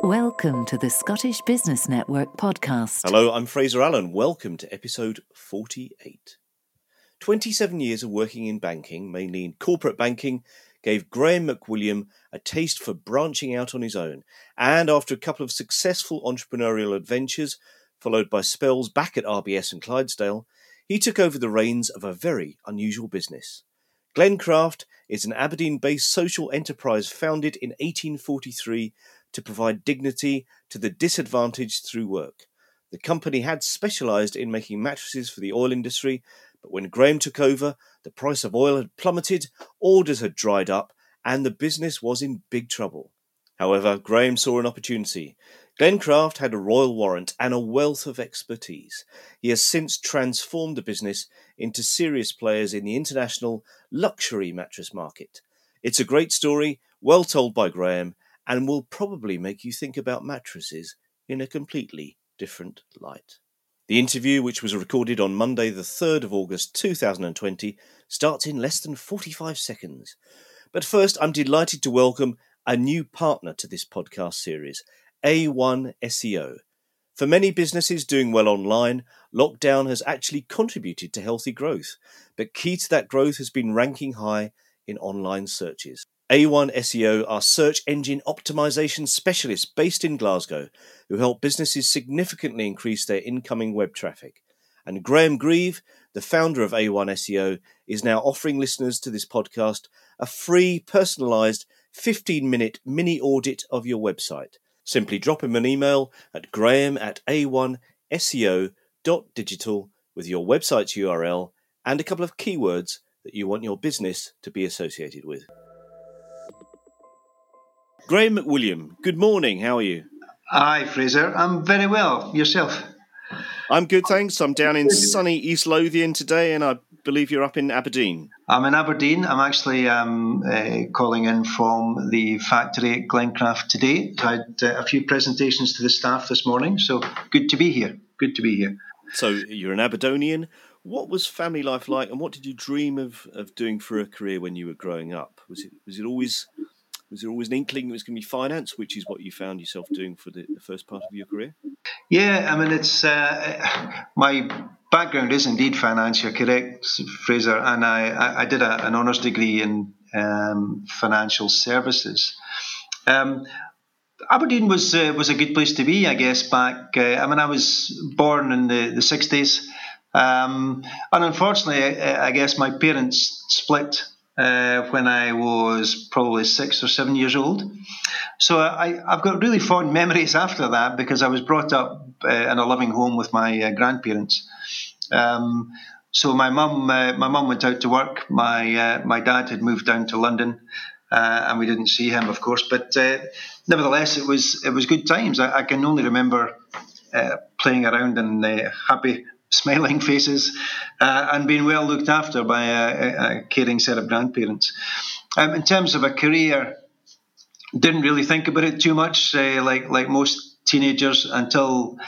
Welcome to the Scottish Business Network podcast. Hello, I'm Fraser Allen. Welcome to episode 48. 27 years of working in banking, mainly in corporate banking, gave Graham McWilliam a taste for branching out on his own. And after a couple of successful entrepreneurial adventures, followed by spells back at RBS and Clydesdale, he took over the reins of a very unusual business. Glencraft is an Aberdeen based social enterprise founded in 1843 to provide dignity to the disadvantaged through work. The company had specialised in making mattresses for the oil industry, but when Graham took over, the price of oil had plummeted, orders had dried up, and the business was in big trouble. However, Graham saw an opportunity. Glencraft had a royal warrant and a wealth of expertise. He has since transformed the business into serious players in the international luxury mattress market. It's a great story, well told by Graham, and will probably make you think about mattresses in a completely different light. The interview, which was recorded on Monday, the 3rd of August 2020, starts in less than 45 seconds. But first, I'm delighted to welcome a new partner to this podcast series, A1 SEO. For many businesses doing well online, lockdown has actually contributed to healthy growth, but key to that growth has been ranking high in online searches. A1 SEO are search engine optimization specialists based in Glasgow who help businesses significantly increase their incoming web traffic. And Graham Grieve, the founder of A1 SEO, is now offering listeners to this podcast a free, personalized 15 minute mini audit of your website. Simply drop him an email at graham at a1seo.digital with your website's URL and a couple of keywords that you want your business to be associated with. Graham McWilliam, good morning. How are you? Hi, Fraser. I'm very well. Yourself? I'm good, thanks. I'm down in sunny East Lothian today, and I believe you're up in Aberdeen. I'm in Aberdeen. I'm actually um, uh, calling in from the factory at Glencraft today. I had uh, a few presentations to the staff this morning, so good to be here. Good to be here. So you're an Aberdonian. What was family life like, and what did you dream of, of doing for a career when you were growing up? Was it was it always was there always an inkling it was going to be finance, which is what you found yourself doing for the, the first part of your career? Yeah, I mean, it's uh, my background is indeed finance. You're correct, Fraser, and I, I did a, an honours degree in um, financial services. Um, Aberdeen was uh, was a good place to be, I guess. Back, uh, I mean, I was born in the the sixties, um, and unfortunately, I, I, guess my parents split uh, when I was probably six or seven years old. So I, have got really fond memories after that because I was brought up uh, in a loving home with my uh, grandparents. Um, so my mum, uh, my mum went out to work. My uh, my dad had moved down to London, uh, and we didn't see him, of course. But nevertheless, it was it was good times. I, I can only remember playing around and happy smiling faces, uh, and being well looked after by a, a caring set of grandparents. Um, in terms of a career, didn't really think about it too much, uh, like like most teenagers, until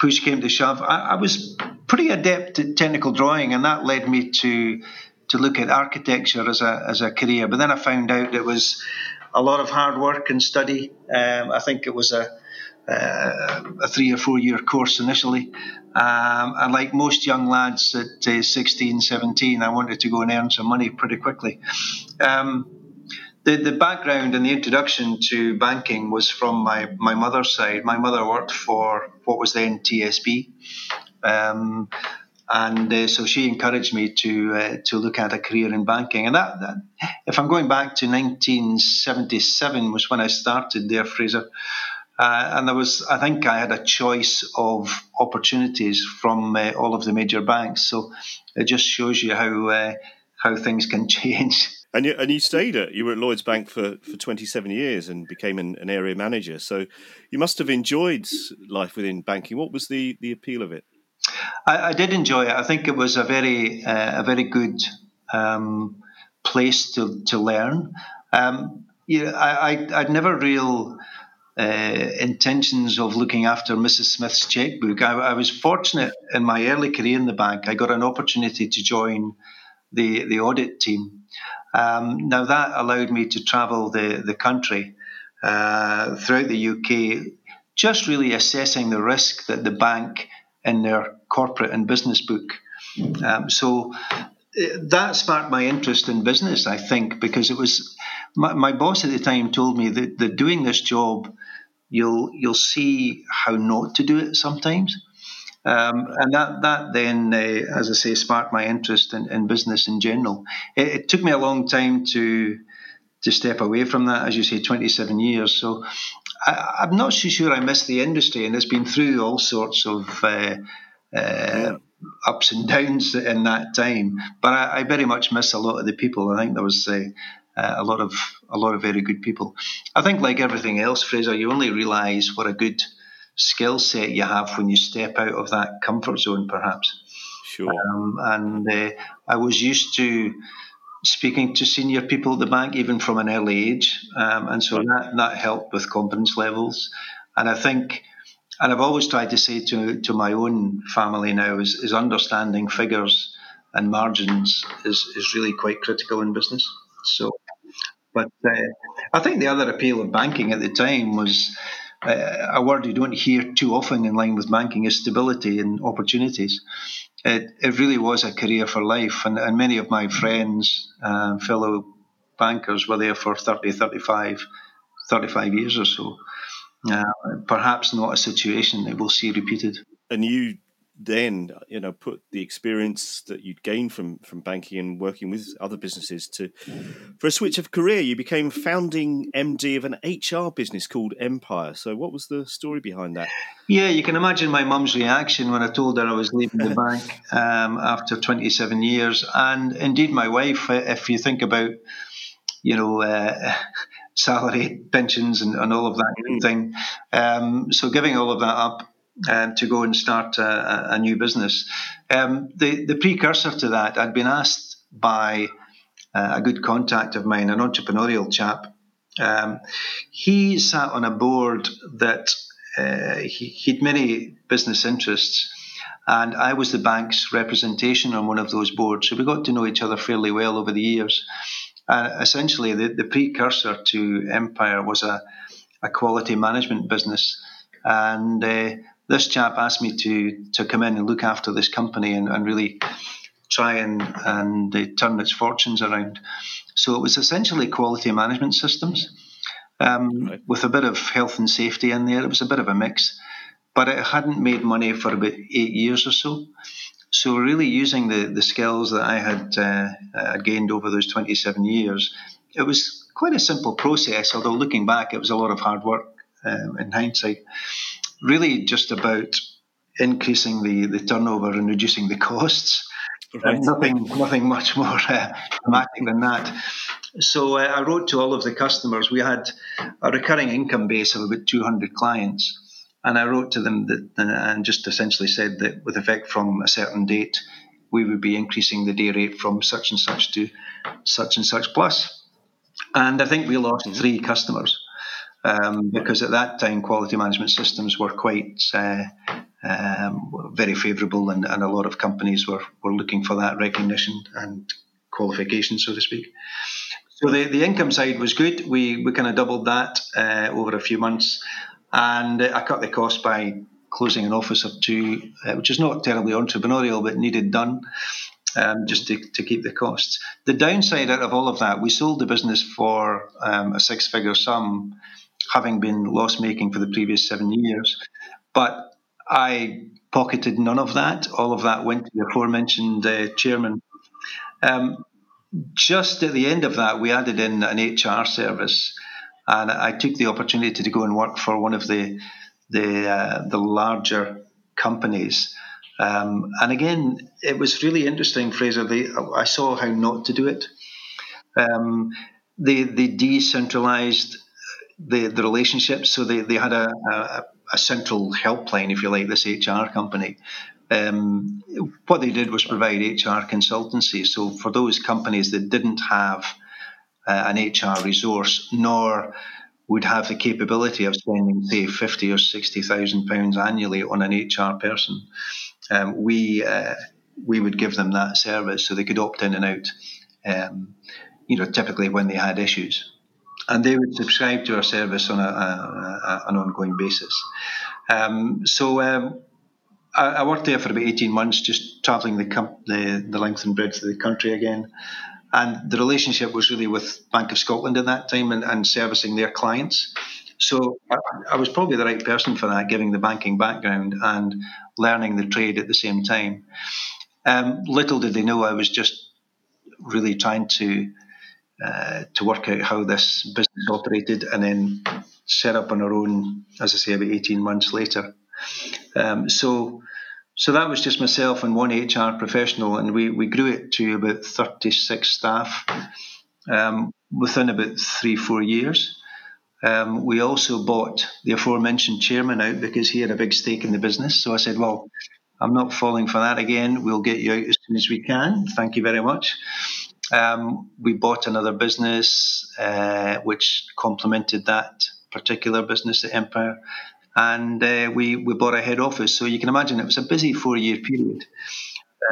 push came to shove. I, I, was pretty adept at technical drawing, and that led me to to look at architecture as a as a career. But then I found out it was a lot of hard work and study. Um, I think it was a uh, a three or four year course initially. Um, and like most young lads at uh, 16, 17, I wanted to go and earn some money pretty quickly. Um, the, the background and the introduction to banking was from my, my mother's side. My mother worked for what was then TSB. Um, and uh, so she encouraged me to uh, to look at a career in banking. And that, that, if I'm going back to 1977, was when I started there, Fraser. Uh, and there was, I think, I had a choice of opportunities from uh, all of the major banks. So it just shows you how uh, how things can change. And you, and you stayed at you were at Lloyds Bank for, for 27 years and became an, an area manager. So you must have enjoyed life within banking. What was the, the appeal of it? I, I did enjoy it. I think it was a very uh, a very good um, place to to learn. Um, yeah, I, I would never real uh, intentions of looking after Mrs. Smith's checkbook. I, I, was fortunate in my early career in the bank. I got an opportunity to join the, the audit team. Um, now, that allowed me to travel the, the country uh, throughout the UK, just really assessing the risk that the bank in their corporate and business book. Um, so that sparked my interest in business, I think, because it was my, my boss at the time told me that, that doing this job, you'll you'll see how not to do it sometimes. Um, and that that then, uh, as I say, sparked my interest in, in business in general. It, it, took me a long time to to step away from that, as you say, 27 years. So I, am not so sure I miss the industry, and it's been through all sorts of uh, uh, ups and downs in that time. But I, I, very much miss a lot of the people. I think there was uh, a lot of a lot of very good people. I think, like everything else, Fraser, you only realise what a good skill set you have when you step out of that comfort zone, perhaps. Sure. Um, and uh, I was used to speaking to senior people at the bank, even from an early age, um, and so that that helped with confidence levels. And I think and I've always tried to say to to my own family now is, is understanding figures and margins is, is really quite critical in business. So, but uh, I think the other appeal of banking at the time was uh, a word you don't hear too often in line with banking is stability and opportunities. It, it really was a career for life, and, and many of my friends, uh, fellow bankers, were there for 30, 35, 35 years or so. Uh, perhaps not a situation that we'll see repeated. And you then, you know, put the experience that you'd gained from from banking and working with other businesses to for a switch of career. You became founding MD of an HR business called Empire. So, what was the story behind that? Yeah, you can imagine my mum's reaction when I told her I was leaving the bank um, after 27 years, and indeed my wife. If you think about, you know. Uh, salary, pensions, and, and all of that mm. thing. Um, so giving all of that up um, to go and start a, a new business. Um, the the precursor to that, I'd been asked by uh, a good contact of mine, an entrepreneurial chap. Um, he sat on a board that uh, he, would many business interests. And I was the bank's representation on one of those boards. So we got to know each other fairly well over the years. Uh, essentially, the, the precursor to Empire was a, a quality management business. And uh, this chap asked me to, to come in and look after this company and, and really try and, and uh, turn its fortunes around. So it was essentially quality management systems um, right. with a bit of health and safety in there. It was a bit of a mix, but it hadn't made money for about eight years or so. So really using the, the skills that I had uh, gained over those 27 years, it was quite a simple process, although looking back, it was a lot of hard work um, in hindsight. Really just about increasing the, the turnover and reducing the costs. Right. Nothing, nothing much more uh, dramatic than that. So uh, I wrote to all of the customers. We had a recurring income base of about 200 clients. And I wrote to them that, and just essentially said that with effect from a certain date, we would be increasing the day rate from such and such to such and such plus. And I think we lost three customers um, because at that time quality management systems were quite uh, um, very favourable, and, and, a lot of companies were, were looking for that recognition and qualification, so to speak. So the, the income side was good. We we kind of doubled that uh, over a few months, and I cut the cost by closing an office or two, uh, which is not terribly entrepreneurial, but needed done. Um, just to, to keep the costs. The downside out of all of that, we sold the business for um, a six figure sum, having been loss making for the previous seven years. But I pocketed none of that. All of that went to the aforementioned uh, chairman. Um, just at the end of that, we added in an HR service and I took the opportunity to go and work for one of the the uh, the larger companies. Um, and again, it was really interesting, Fraser. They, I saw how not to do it. Um, they they decentralized the, the relationships, so they, they had a, a, a central helpline, if you like, this HR company. Um, what they did was provide HR consultancy. So for those companies that didn't have uh, an HR resource, nor would have the capability of spending, say, fifty or sixty thousand pounds annually on an HR person, um, we uh, we would give them that service so they could opt in and out. Um, you know, typically when they had issues, and they would subscribe to our service on a, a, a, an ongoing basis. Um, so um, I, worked there for about eighteen months, just travelling the, the the length and breadth of the country again. And the relationship was really with Bank of Scotland at that time and, and servicing their clients. So I, I, was probably the right person for that, giving the banking background and learning the trade at the same time. Um, little did they know I was just really trying to uh, to work out how this business operated and then set up on our own, as I say, about 18 months later. Um, so so that was just myself and one HR professional, and we, we grew it to about 36 staff um, within about three, four years. Um, we also bought the aforementioned chairman out because he had a big stake in the business. So I said, Well, I'm not falling for that again. We'll get you out as soon as we can. Thank you very much. Um, we bought another business uh, which complemented that particular business at Empire and uh, we we bought a head office. So you can imagine it was a busy four year period.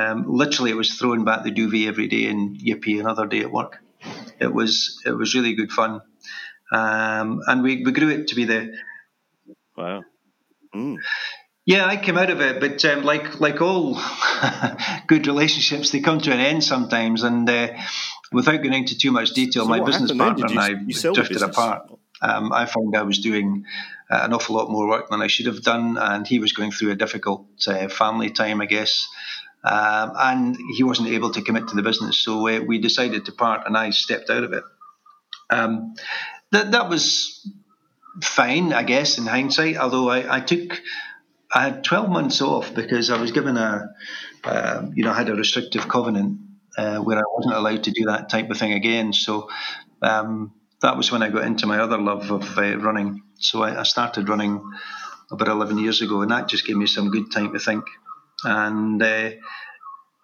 Um, literally, it was throwing back the duvet every day and yippee another day at work. It was it was really good fun, um, and we, we grew it to be the wow. Mm. Yeah, I came out of it, but um, like like all good relationships, they come to an end sometimes. And uh, without going into too much detail, so my business partner you, and I drifted apart. Um, I found I was doing uh, an awful lot more work than I should have done, and he was going through a difficult uh, family time, I guess. Um, and he wasn't able to commit to the business, so uh, we decided to part, and I stepped out of it. Um, that that was fine, I guess, in hindsight. Although I, I took, I had twelve months off because I was given a, uh, you know, I had a restrictive covenant uh, where I wasn't allowed to do that type of thing again. So um, that was when I got into my other love of uh, running. So I, I, started running about 11 years ago, and that just gave me some good time to think. And uh,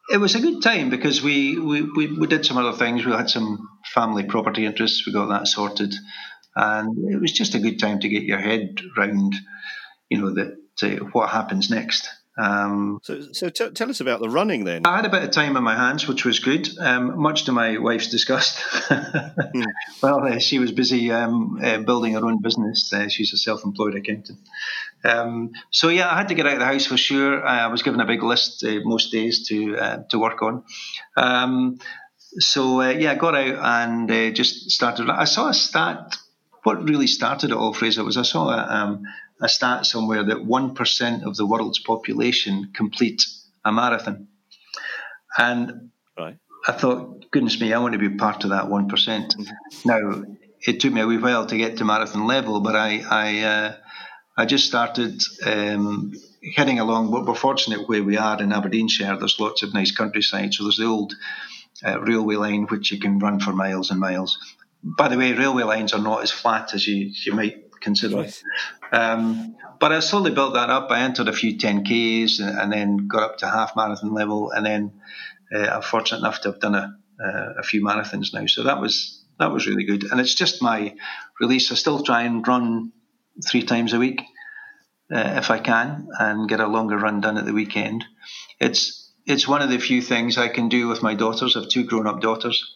it was a good time because we, we, we, we, did some other things. We had some family property interests, we got that sorted. And it was just a good time to get your head round, you know, that uh, what happens next. Um, so, so t- tell us about the running then. I had a bit of time on my hands, which was good, um, much to my wife's disgust. mm. Well, uh, she was busy um, uh, building her own business. Uh, she's a self-employed accountant. Um, so yeah, I had to get out of the house for sure. I was given a big list uh, most days to uh, to work on. Um, so uh, yeah, I got out and just started. I saw a stat. What really started it all, Fraser, was I saw a, um, a stat somewhere that 1% of the world's population complete a marathon. And right. I thought, goodness me, I want to be part of that 1%. mm hmm Now, it took me a wee while to get to marathon level, but I, I, uh, I just started um, heading along. We're, we're fortunate where we are in Aberdeenshire. There's lots of nice countryside. So there's the old uh, railway line which you can run for miles and miles. By the way, railway lines are not as flat as you, you might consider. Right. Um, but I slowly built that up. I entered a few 10Ks and, and then got up to half marathon level. And then uh, I'm fortunate enough to have done a, uh, a few marathons now. So that was that was really good. And it's just my release. I still try and run three times a week uh, if I can and get a longer run done at the weekend. It's it's one of the few things I can do with my daughters. I have two grown up daughters.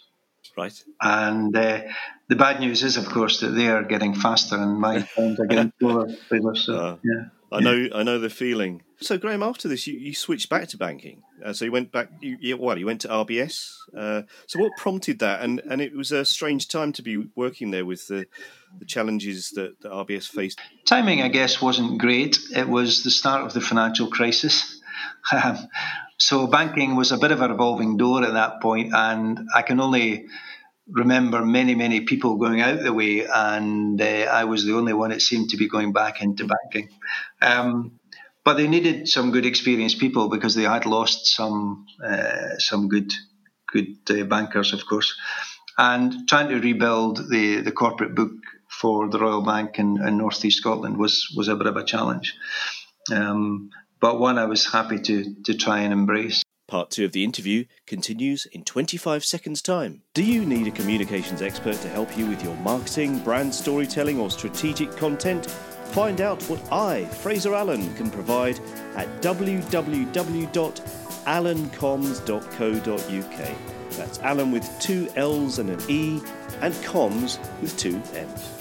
Right. And uh, the bad news is, of course, that they are getting faster and my times are getting slower. So, uh, yeah. I know, I know the feeling. So, Graham, after this, you, you switched back to banking. Uh, so you went back. You, you, well, you went to RBS. Uh, so, what prompted that? And and it was a strange time to be working there with the the challenges that, that RBS faced. Timing, I guess, wasn't great. It was the start of the financial crisis. Um, so banking was a bit of a revolving door at that point, and I can only remember many, many people going out the way, and uh, I was the only one that seemed to be going back into banking. Um, but they needed some good experienced people because they had lost some uh, some good good uh, bankers, of course, and trying to rebuild the the corporate book for the Royal Bank in, in North East Scotland was was a bit of a challenge. Um, but one I was happy to to try and embrace. Part two of the interview continues in 25 seconds' time. Do you need a communications expert to help you with your marketing, brand storytelling, or strategic content? Find out what I, Fraser Allen, can provide at www.allencomms.co.uk. That's Allen with two L's and an E, and comms with two M's.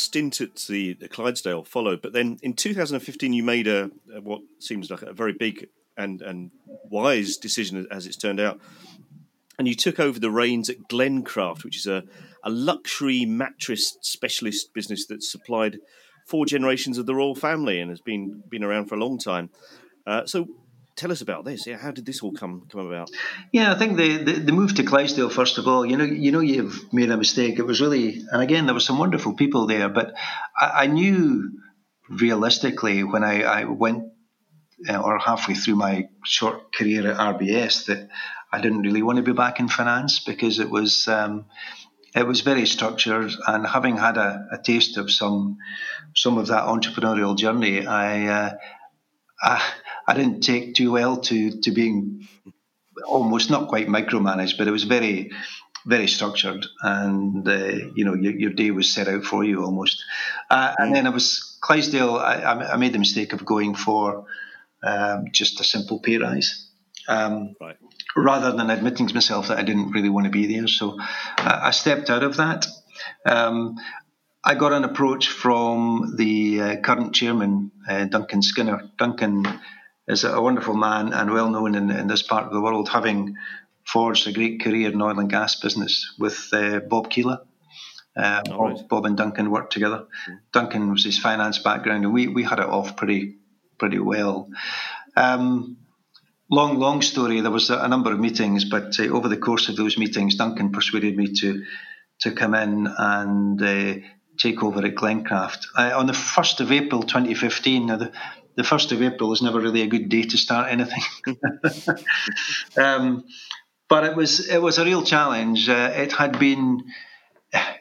Stint at the, the Clydesdale followed, but then in 2015 you made a, a, what seems like a very big and and wise decision as it's turned out, and you took over the reins at Glencraft, which is a, a luxury mattress specialist business that supplied four generations of the royal family and has been been around for a long time. Uh, so tell us about this. Yeah, how did this all come come about? Yeah, I think the, the, the move to Clydesdale first of all. You know, you know, you've made a mistake. It was really, and again, there were some wonderful people there, but I, I knew realistically when I, I went uh, or halfway through my short career at RBS that I didn't really want to be back in finance because it was. Um, it was very structured, and having had a, a, taste of some some of that entrepreneurial journey, I, uh, I I didn't take too well to to being almost not quite micromanaged, but it was very very structured, and uh, you know your, your, day was set out for you almost. Uh, and then I was Clydesdale. I, I, made the mistake of going for um, just a simple pay rise. Um, right. Rather than admitting to myself that I didn't really want to be there, so uh, I stepped out of that. Um, I got an approach from the uh, current chairman, uh, Duncan Skinner. Duncan is a wonderful man and well known in, in this part of the world, having forged a great career in oil and gas business with uh, Bob Keiller. Uh, Bob, right. Bob, and Duncan worked together. Mm. Duncan was his finance background, and we, we had it off pretty pretty well. Um, long, long story. There was a, a number of meetings, but uh, over the course of those meetings, Duncan persuaded me to to come in and uh, take over at Glencraft. Uh, on the 1st of April 2015, now the, the 1st of April is never really a good day to start anything. um, but it was it was a real challenge. Uh, it had been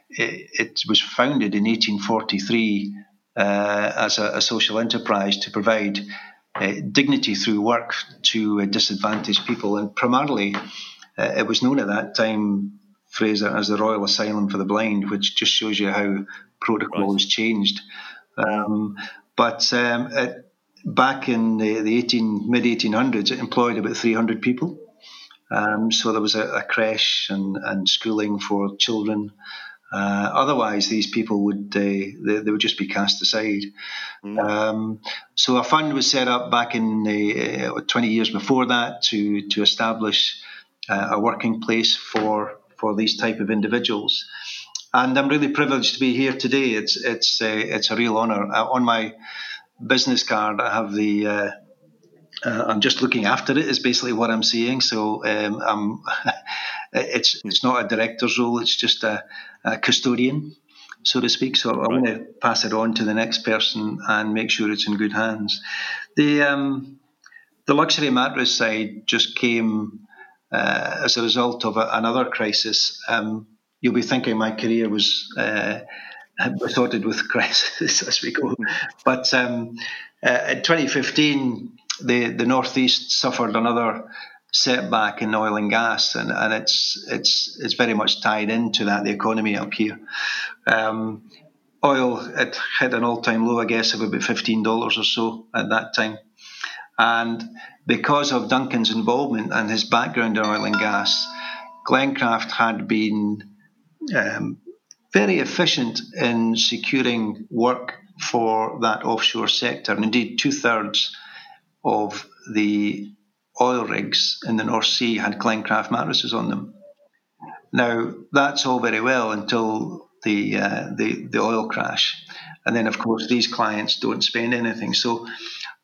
it, it, was founded in 1843 uh, as a, a, social enterprise to provide uh, dignity through work to disadvantaged people, and primarily uh, it was known at that time, Fraser, as the Royal Asylum for the Blind, which just shows you how protocol right. has changed. Um, but um, it, back in the, the 18, mid 1800s, it employed about 300 people. Um, so there was a, a creche and, and, schooling for children. Uh, otherwise, these people would uh, they, they, would just be cast aside. Mm. Um, so a fund was set up back in the, uh, 20 years before that to to establish uh, a working place for for these type of individuals. And I'm really privileged to be here today. It's it's uh, it's a real honour. Uh, on my business card, I have the. Uh, uh, I'm just looking after it. Is basically what I'm saying. So um, I'm, it's it's not a director's role. It's just a, a custodian, so to speak. So right. I want to pass it on to the next person and make sure it's in good hands. The um, the luxury mattress side just came uh, as a result of a, another crisis. Um, you'll be thinking my career was uh, sorted with crisis as we go. But um, uh, in 2015, the the northeast suffered another setback in oil and gas, and, and it's it's it's very much tied into that the economy up here. Um, oil it hit an all time low, I guess, of about fifteen dollars or so at that time, and because of Duncan's involvement and his background in oil and gas, Glencraft had been um, very efficient in securing work for that offshore sector. And indeed, two thirds of the oil rigs in the North Sea had Glencraft mattresses on them. Now, that's all very well until the, uh, the, the oil crash. And then, of course, these clients don't spend anything. So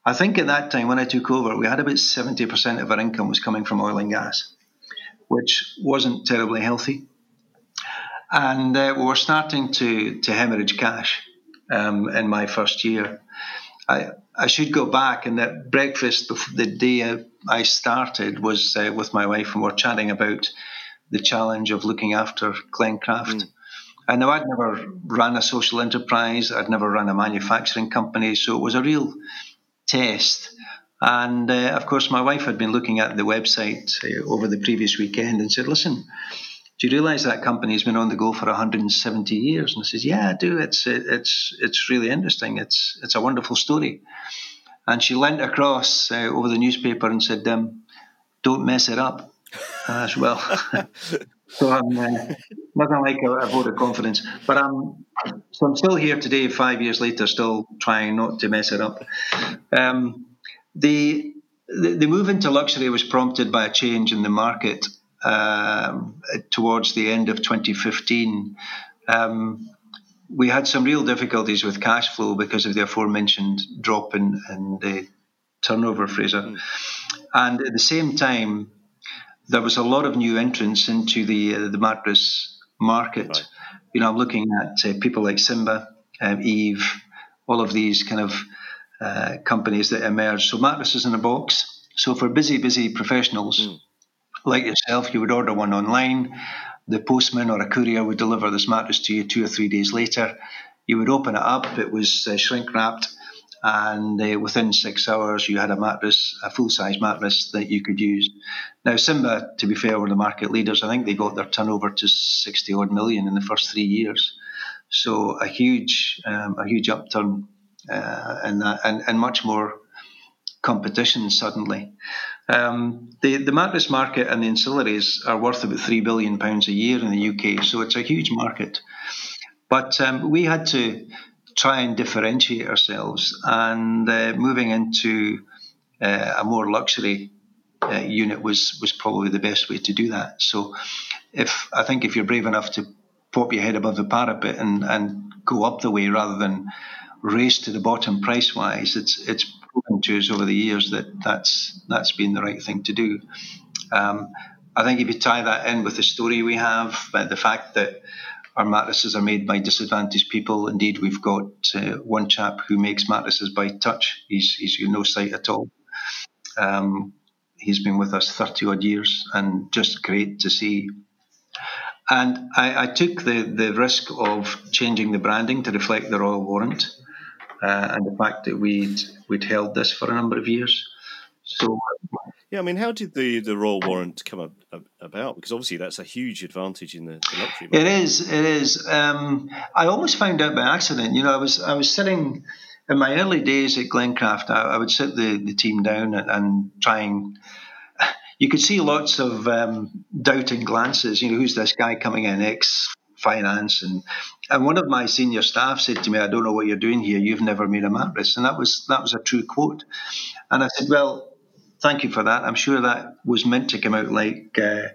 I think at that time when I took over, we had about 70% of our income was coming from oil and gas, which wasn't terribly healthy and uh, we were starting to to hemorrhage cash um, in my first year. I I should go back and that breakfast the day I started was uh, with my wife and we we're chatting about the challenge of looking after Glencraft. Mm. And now I'd never run a social enterprise, I'd never run a manufacturing company, so it was a real test. And uh, of course, my wife had been looking at the website uh, over the previous weekend and said, "Listen, do you realise that company has been on the go for 170 years?" And I says, "Yeah, I do. It's it's it's really interesting. It's it's a wonderful story." And she leant across uh, over the newspaper and said, um, "Don't mess it up." as well. so I'm uh, nothing like a, a, vote of confidence. But I'm so I'm still here today, five years later, still trying not to mess it up. Um, the, the, move into luxury was prompted by a change in the market um, towards the end of 2015. Um, we had some real difficulties with cash flow because of the aforementioned drop in, in the turnover, Fraser. Mm. And at the same time, there was a lot of new entrants into the uh, the mattress market. Right. You know, I'm looking at uh, people like Simba, um, Eve, all of these kind of uh, companies that emerged. So mattresses in a box. So for busy, busy professionals mm. Like yourself, you would order one online. The postman or a courier would deliver this mattress to you two or three days later. You would open it up. It was uh, shrink wrapped and uh, within six hours you had a mattress, a full size mattress that you could use. Now, Simba, to be fair, were the market leaders. I think they got their turnover to 60 odd million in the first three years. So a huge, um, a huge upturn uh, that, and, and much more competition suddenly. Um, the, the mattress market and the ancillaries are worth about three billion pounds a year in the UK, so it's a huge market. But um, we had to try and differentiate ourselves, and uh, moving into uh, a more luxury uh, unit was was probably the best way to do that. So, if I think if you're brave enough to pop your head above the parapet and, and go up the way rather than race to the bottom price wise, it's it's to us over the years that that's that's been the right thing to do. Um, I think if you tie that in with the story we have, uh, the fact that our mattresses are made by disadvantaged people. Indeed, we've got uh, one chap who makes mattresses by touch. He's he's no sight at all. Um, he's been with us 30 odd years and just great to see. And I, I, took the, the risk of changing the branding to reflect the Royal Warrant uh, and the fact that we'd, we'd held this for a number of years. So yeah, I mean, how did the, the royal warrant come up, about? Because obviously that's a huge advantage in the, the luxury. Market. It is. It is. Um, I almost found out by accident. You know, I was I was sitting in my early days at Glencraft. I, I would sit the, the team down and, and try and. You could see lots of um, doubting glances. You know, who's this guy coming in? Ex finance and and one of my senior staff said to me, "I don't know what you're doing here. You've never made a mattress," and that was that was a true quote. And I said, "Well, thank you for that. I'm sure that was meant to come out like uh,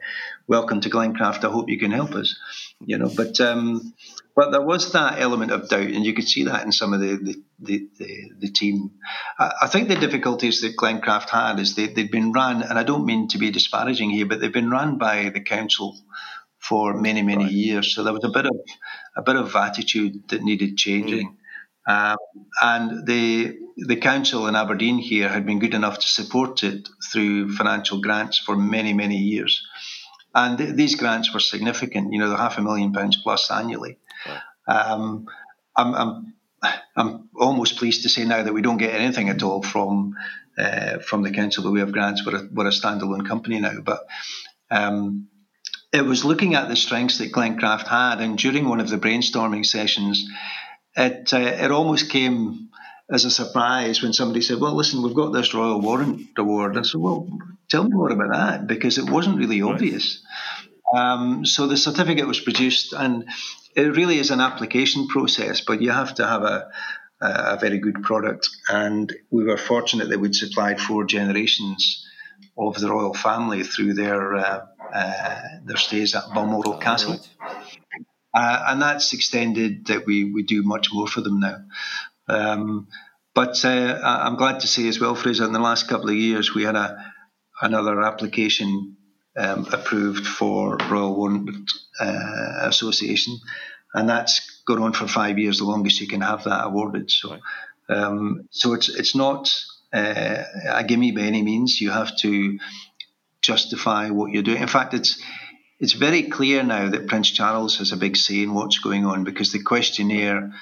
"Welcome to Glencraft. I hope you can help us," you know. But um, but there was that element of doubt, and you could see that in some of the the, the, the, the team. I, I, think the difficulties that Glencraft had is they, they'd been run, and I don't mean to be disparaging here, but they've been run by the council for many many right. years. So there was a bit of a bit of attitude that needed changing. Mm. Um, and the the council in Aberdeen here had been good enough to support it through financial grants for many many years, and th- these grants were significant. You know, they're half a million pounds plus annually. Um, I'm, I'm I'm almost pleased to say now that we don't get anything at all from uh, from the council, but we have grants. We're a, we're a standalone company now, but. Um, it was looking at the strengths that Glencraft had, and during one of the brainstorming sessions, it uh, it almost came as a surprise when somebody said, "Well, listen, we've got this Royal Warrant Award." I said, "Well, tell me more about that," because it wasn't really right. obvious. Um, so the certificate was produced, and it really is an application process, but you have to have a a very good product. And we were fortunate that we'd supplied four generations of the royal family through their uh, their stays at Balmoral oh, Castle. Uh, and that's extended that we, we do much more for them now. Um, but uh, I'm glad to say as well, Fraser, in the last couple of years, we had a another application um, approved for Royal Warrant uh, Association, and that's gone on for five years, the longest you can have that awarded. So, um, so it's it's not uh, a gimme by any means. You have to justify what you're doing. In fact, it's it's very clear now that Prince Charles has a big say in what's going on because the questionnaire,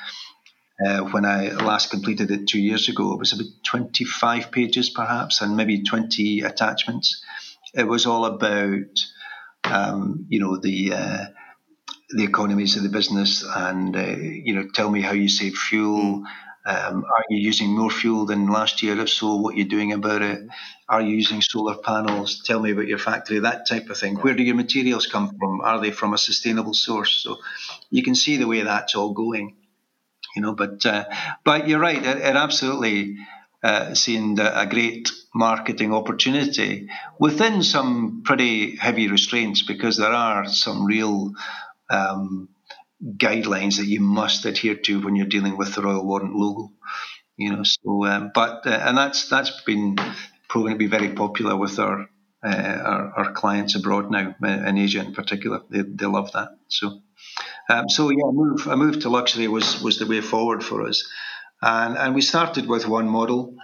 uh, when I last completed it two years ago, it was about 25 pages perhaps and maybe 20 attachments. It was all about, um, you know, the uh, the economies of the business and uh, you know tell me how you save fuel um, are you using more fuel than last year? If so what are you doing about it? Are you using solar panels? Tell me about your factory that type of thing. Where do your materials come from? Are they from a sustainable source? So you can see the way that's all going you know but uh, but you're right it, it absolutely uh, seemed a great marketing opportunity within some pretty heavy restraints because there are some real um, guidelines that you must adhere to when you're dealing with the Royal Warrant logo. You know, so um, but uh, and that's that's been proven to be very popular with our uh, our, our, clients abroad now uh, in Asia in particular. They, they love that. So um, so yeah, move a move to luxury was was the way forward for us, and and we started with one model.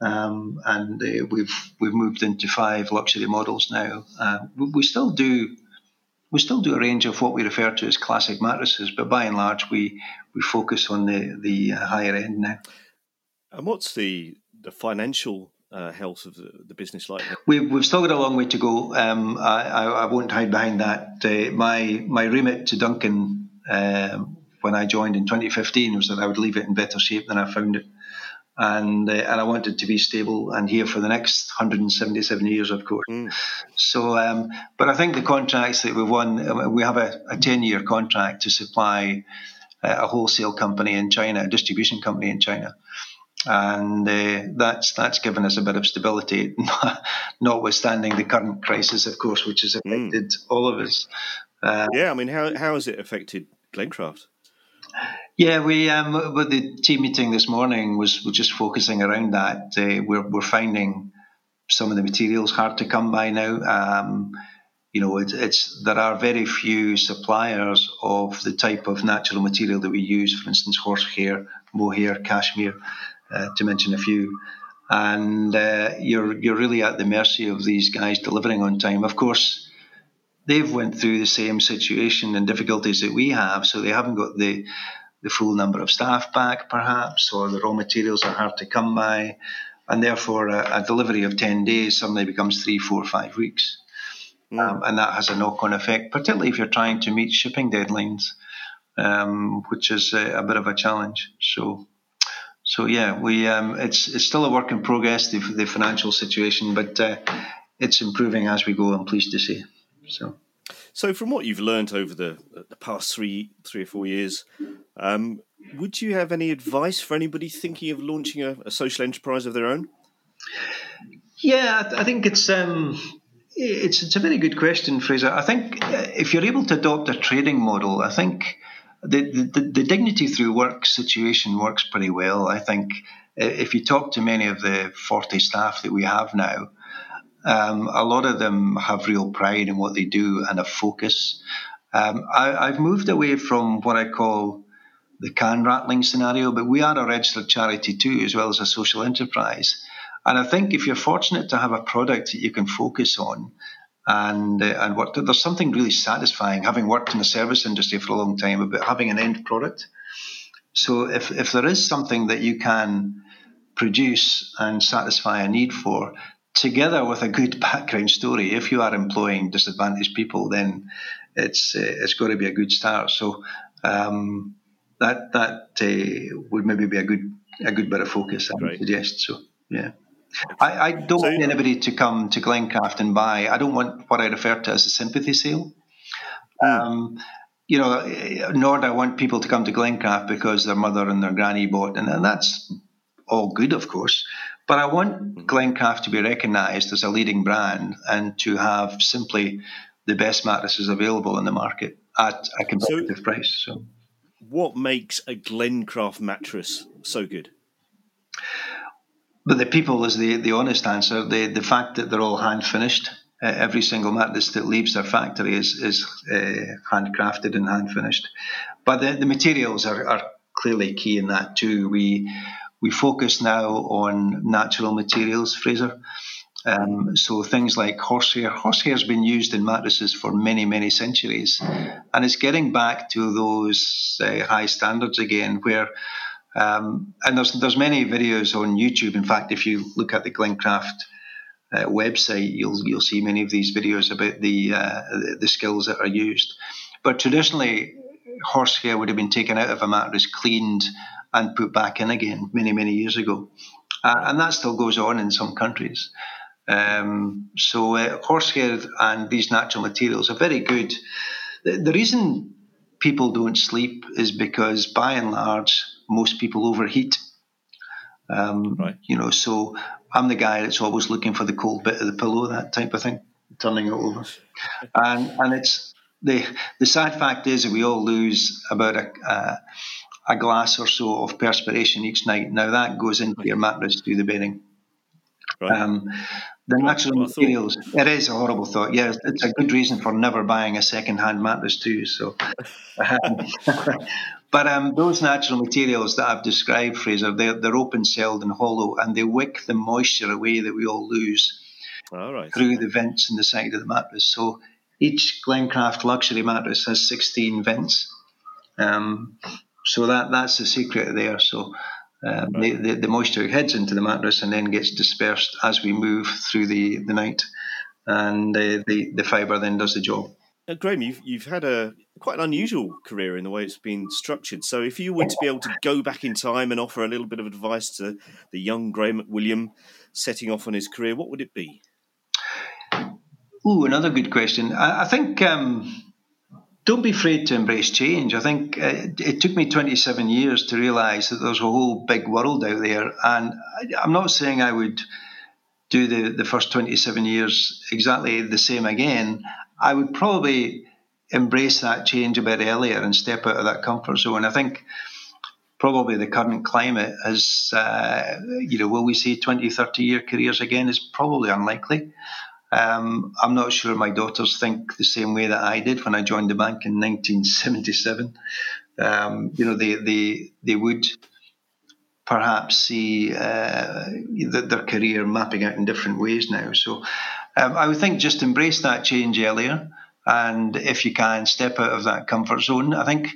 Um, and uh, we've we've moved into five luxury models now. Uh, we still do we still do a range of what we refer to as classic mattresses, but by and large, we, we focus on the, the uh, higher end now. And what's the, the financial uh, health of the, the, business like? We've, we've still got a long way to go. Um, I, I, I, won't hide behind that. Uh, my, my remit to Duncan um, when I joined in 2015 was that I would leave it in better shape than I found it and uh, and I wanted to be stable and here for the next 177 years, of course. Mm. So, um, but I think the contracts that we've won, we have a, a 10 year contract to supply uh, a wholesale company in China, a distribution company in China. And uh, that's that's given us a bit of stability, notwithstanding the current crisis, of course, which has mm. affected mm. all of us. Uh, yeah, I mean, how how has it affected Glencraft? Yeah, we um, with the team meeting this morning was, just focusing around that. Uh, we're we're finding some of the materials hard to come by now. Um, you know, it, it's there are very few suppliers of the type of natural material that we use. For instance, horsehair, mohair, cashmere, uh, to mention a few. And uh, you're you're really at the mercy of these guys delivering on time. Of course, they've went through the same situation and difficulties that we have, so they haven't got the the full number of staff back, perhaps, or the raw materials are hard to come by, and therefore a, a delivery of 10 days suddenly becomes three, four, five weeks. Mm. Um, and that has a knock on effect, particularly if you're trying to meet shipping deadlines, um, which is a, a, bit of a challenge. So, so yeah, we um, it's it's still a work in progress the, the financial situation, but uh, it's improving as we go. I'm pleased to say. So. So, from what you've learned over the, the past three, three or four years, um, would you have any advice for anybody thinking of launching a, a social enterprise of their own? Yeah, I think it's um, it's it's a very good question, Fraser. I think uh, if you're able to adopt a trading model, I think the, the, the dignity through work situation works pretty well. I think uh, if you talk to many of the 40 staff that we have now, um, a lot of them have real pride in what they do and a focus. Um, I, have moved away from what I call the can rattling scenario, but we are a registered charity too, as well as a social enterprise. And I think if you're fortunate to have a product that you can focus on and uh, and work, there's something really satisfying having worked in the service industry for a long time about having an end product. So if if there is something that you can produce and satisfy a need for, together with a good background story, if you are employing disadvantaged people, then it's uh, it's got to be a good start. So um, that that uh, would maybe be a good a good bit of focus. I would suggest. So yeah. I, I don't so, want anybody to come to Glencraft and buy. I don't want what I refer to as a sympathy sale. Hmm. Um, you know, nor do I want people to come to Glencraft because their mother and their granny bought, and, and that's all good, of course. But I want mm-hmm. Glencraft to be recognised as a leading brand and to have simply the best mattresses available in the market at a competitive so, price. So, what makes a Glencraft mattress so good? But the people is the, the honest answer. The the fact that they're all hand finished. Uh, every single mattress that leaves their factory is is uh, handcrafted and hand finished. But the, the materials are, are clearly key in that too. We we focus now on natural materials, Fraser. Um, so things like horsehair, horsehair has been used in mattresses for many, many centuries, and it's getting back to those uh, high standards again. Where um, and there's there's many videos on YouTube. In fact, if you look at the Glencraft uh, website, you'll you'll see many of these videos about the uh, the skills that are used. But traditionally, horsehair would have been taken out of a mattress, cleaned, and put back in again many many years ago, uh, and that still goes on in some countries. Um, so uh, horsehair and these natural materials are very good. The, the, reason people don't sleep is because, by and large, most people overheat. Um, right. You know, so I'm the guy that's always looking for the cold bit of the pillow, that type of thing, turning it over, and and it's the the sad fact is that we all lose about a. Uh, a glass or so of perspiration each night. Now that goes into your mattress through the bedding. Right. Um, the natural materials. It is a horrible thought. Yeah, it's a good reason for never buying a second-hand mattress too. So, but um, those natural materials that I've described, Fraser, they're, they're open-celled and hollow, and they wick the moisture away that we all lose all through the vents in the side of the mattress. So each Glencraft luxury mattress has 16 vents. Um, so that that's the secret there. So um, right. the, the, the, moisture heads into the mattress and then gets dispersed as we move through the, the night, and uh, the the fibre then does the job. Now, Graham, you've you've had a quite an unusual career in the way it's been structured. So, if you were to be able to go back in time and offer a little bit of advice to the young Graham McWilliam setting off on his career, what would it be? Ooh, another good question. I, I think um, don't be afraid to embrace change. I think uh, it, it took me 27 years to realize that there's a whole big world out there. And I, am not saying I would do the, the first 27 years exactly the same again. I would probably embrace that change a bit earlier and step out of that comfort zone. I think probably the current climate is, uh, you know, will we see 20, 30 year careers again? Is probably unlikely. Um, I'm not sure my daughters think the same way that I did when I joined the bank in 1977. Um, you know, they, they, they would perhaps see uh, their career mapping out in different ways now. So um, I would think just embrace that change earlier. And if you can, step out of that comfort zone. I think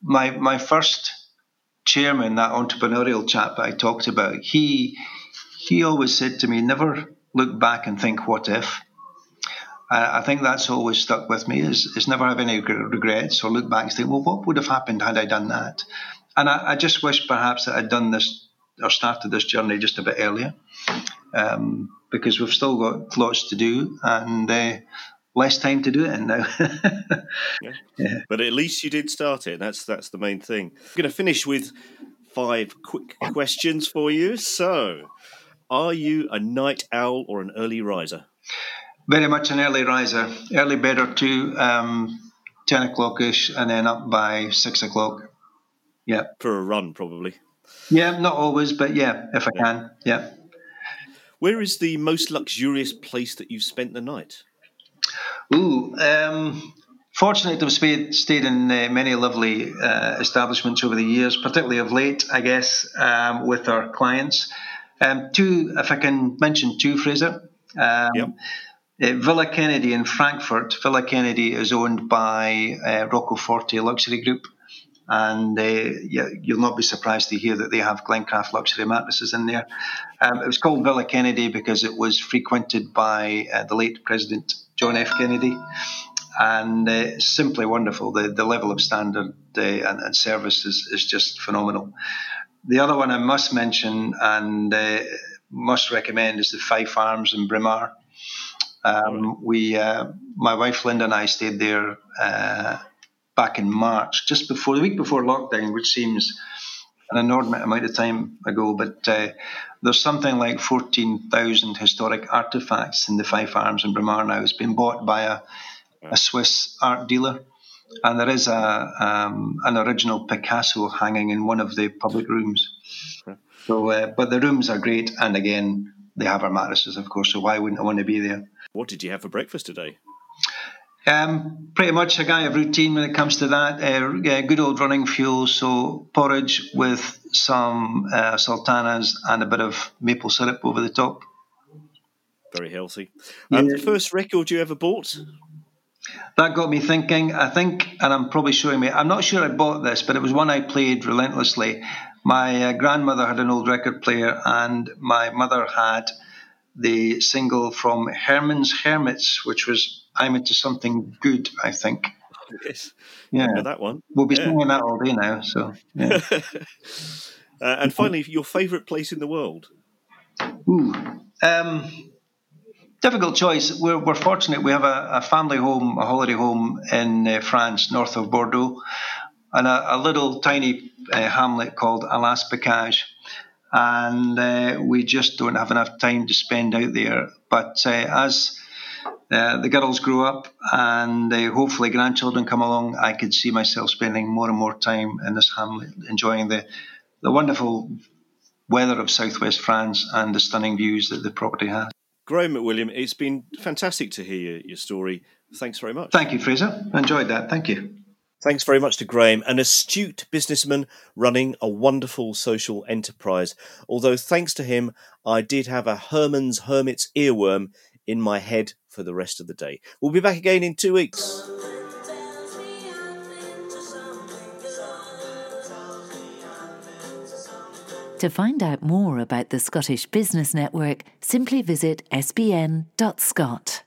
my, my first chairman, that entrepreneurial chap I talked about, he, he always said to me, never look back and think, what if? I think that's always stuck with me is, is never have any regrets or look back and think, well, what would have happened had I done that? And I, I just wish perhaps that I'd done this or started this journey just a bit earlier um, because we've still got lots to do and uh, less time to do it in now. yeah. yeah. But at least you did start it. That's that's the main thing. I'm going to finish with five quick questions for you. So, are you a night owl or an early riser? Very much an early riser. Early bedder too, um, 10 o'clock ish, and then up by 6 o'clock. Yeah. For a run, probably. Yeah, not always, but yeah, if I yeah. can. Yeah. Where is the most luxurious place that you've spent the night? Ooh, um, fortunate to have stayed, stayed in uh, many lovely uh, establishments over the years, particularly of late, I guess, um, with our clients. Um, two, if I can mention two, Fraser. Um, yep. Uh, Villa Kennedy in Frankfurt. Villa Kennedy is owned by uh, Rocco Forte Luxury Group, and uh, yeah, you'll not be surprised to hear that they have Glencraft luxury mattresses in there. Um, it was called Villa Kennedy because it was frequented by uh, the late President John F. Kennedy, and uh, simply wonderful. The the level of standard uh, and, and, service is, is just phenomenal. The other one I must mention and uh, must recommend is the Fife Arms in Braemar. Um, we, uh, my wife Linda and I stayed there uh, back in March, just before the week before lockdown, which seems an inordinate amount of time ago. But uh, there's something like 14,000 historic artifacts in the Fife Arms in Braemar now. It's been bought by a, a Swiss art dealer and there is a um, an original Picasso hanging in one of the public rooms. So, uh, but the rooms are great, and again, they have our mattresses, of course. So why wouldn't I want to be there? What did you have for breakfast today? Um, pretty much a guy of routine when it comes to that. Uh, good old running fuel, so porridge with some uh, sultanas and a bit of maple syrup over the top. Very healthy. Um, Yeah. The first record you ever bought? That got me thinking. I think, and I'm probably showing me, I'm not sure I bought this, but it was one I played relentlessly. My uh, grandmother had an old record player, and my mother had the single from Herman's Hermits, which was I'm into something good, I think. Yes. Yeah. That one? We'll be Yeah. singing that all day now. So, yeah. Uh, and finally, your favourite place in the world? Ooh. Um, difficult choice. We're, we're fortunate. We have a, a family home, a holiday home in uh, France, north of Bordeaux, and a, a little tiny uh, hamlet called Alas Picage. And uh, we just don't have enough time to spend out there. But uh, as uh, the girls grow up and uh, hopefully grandchildren come along, I could see myself spending more and more time in this hamlet, enjoying the, the wonderful weather of southwest France and the stunning views that the property has. Graham McWilliam, it's been fantastic to hear your, story. Thanks very much. Thank you, Fraser. Enjoyed that. Thank you. Thanks very much to Graham, an astute businessman running a wonderful social enterprise. Although, thanks to him, I did have a Herman's Hermit's earworm in my head for the rest of the day. We'll be back again in two weeks. To find out more about the Scottish Business Network, simply visit sbn.scot.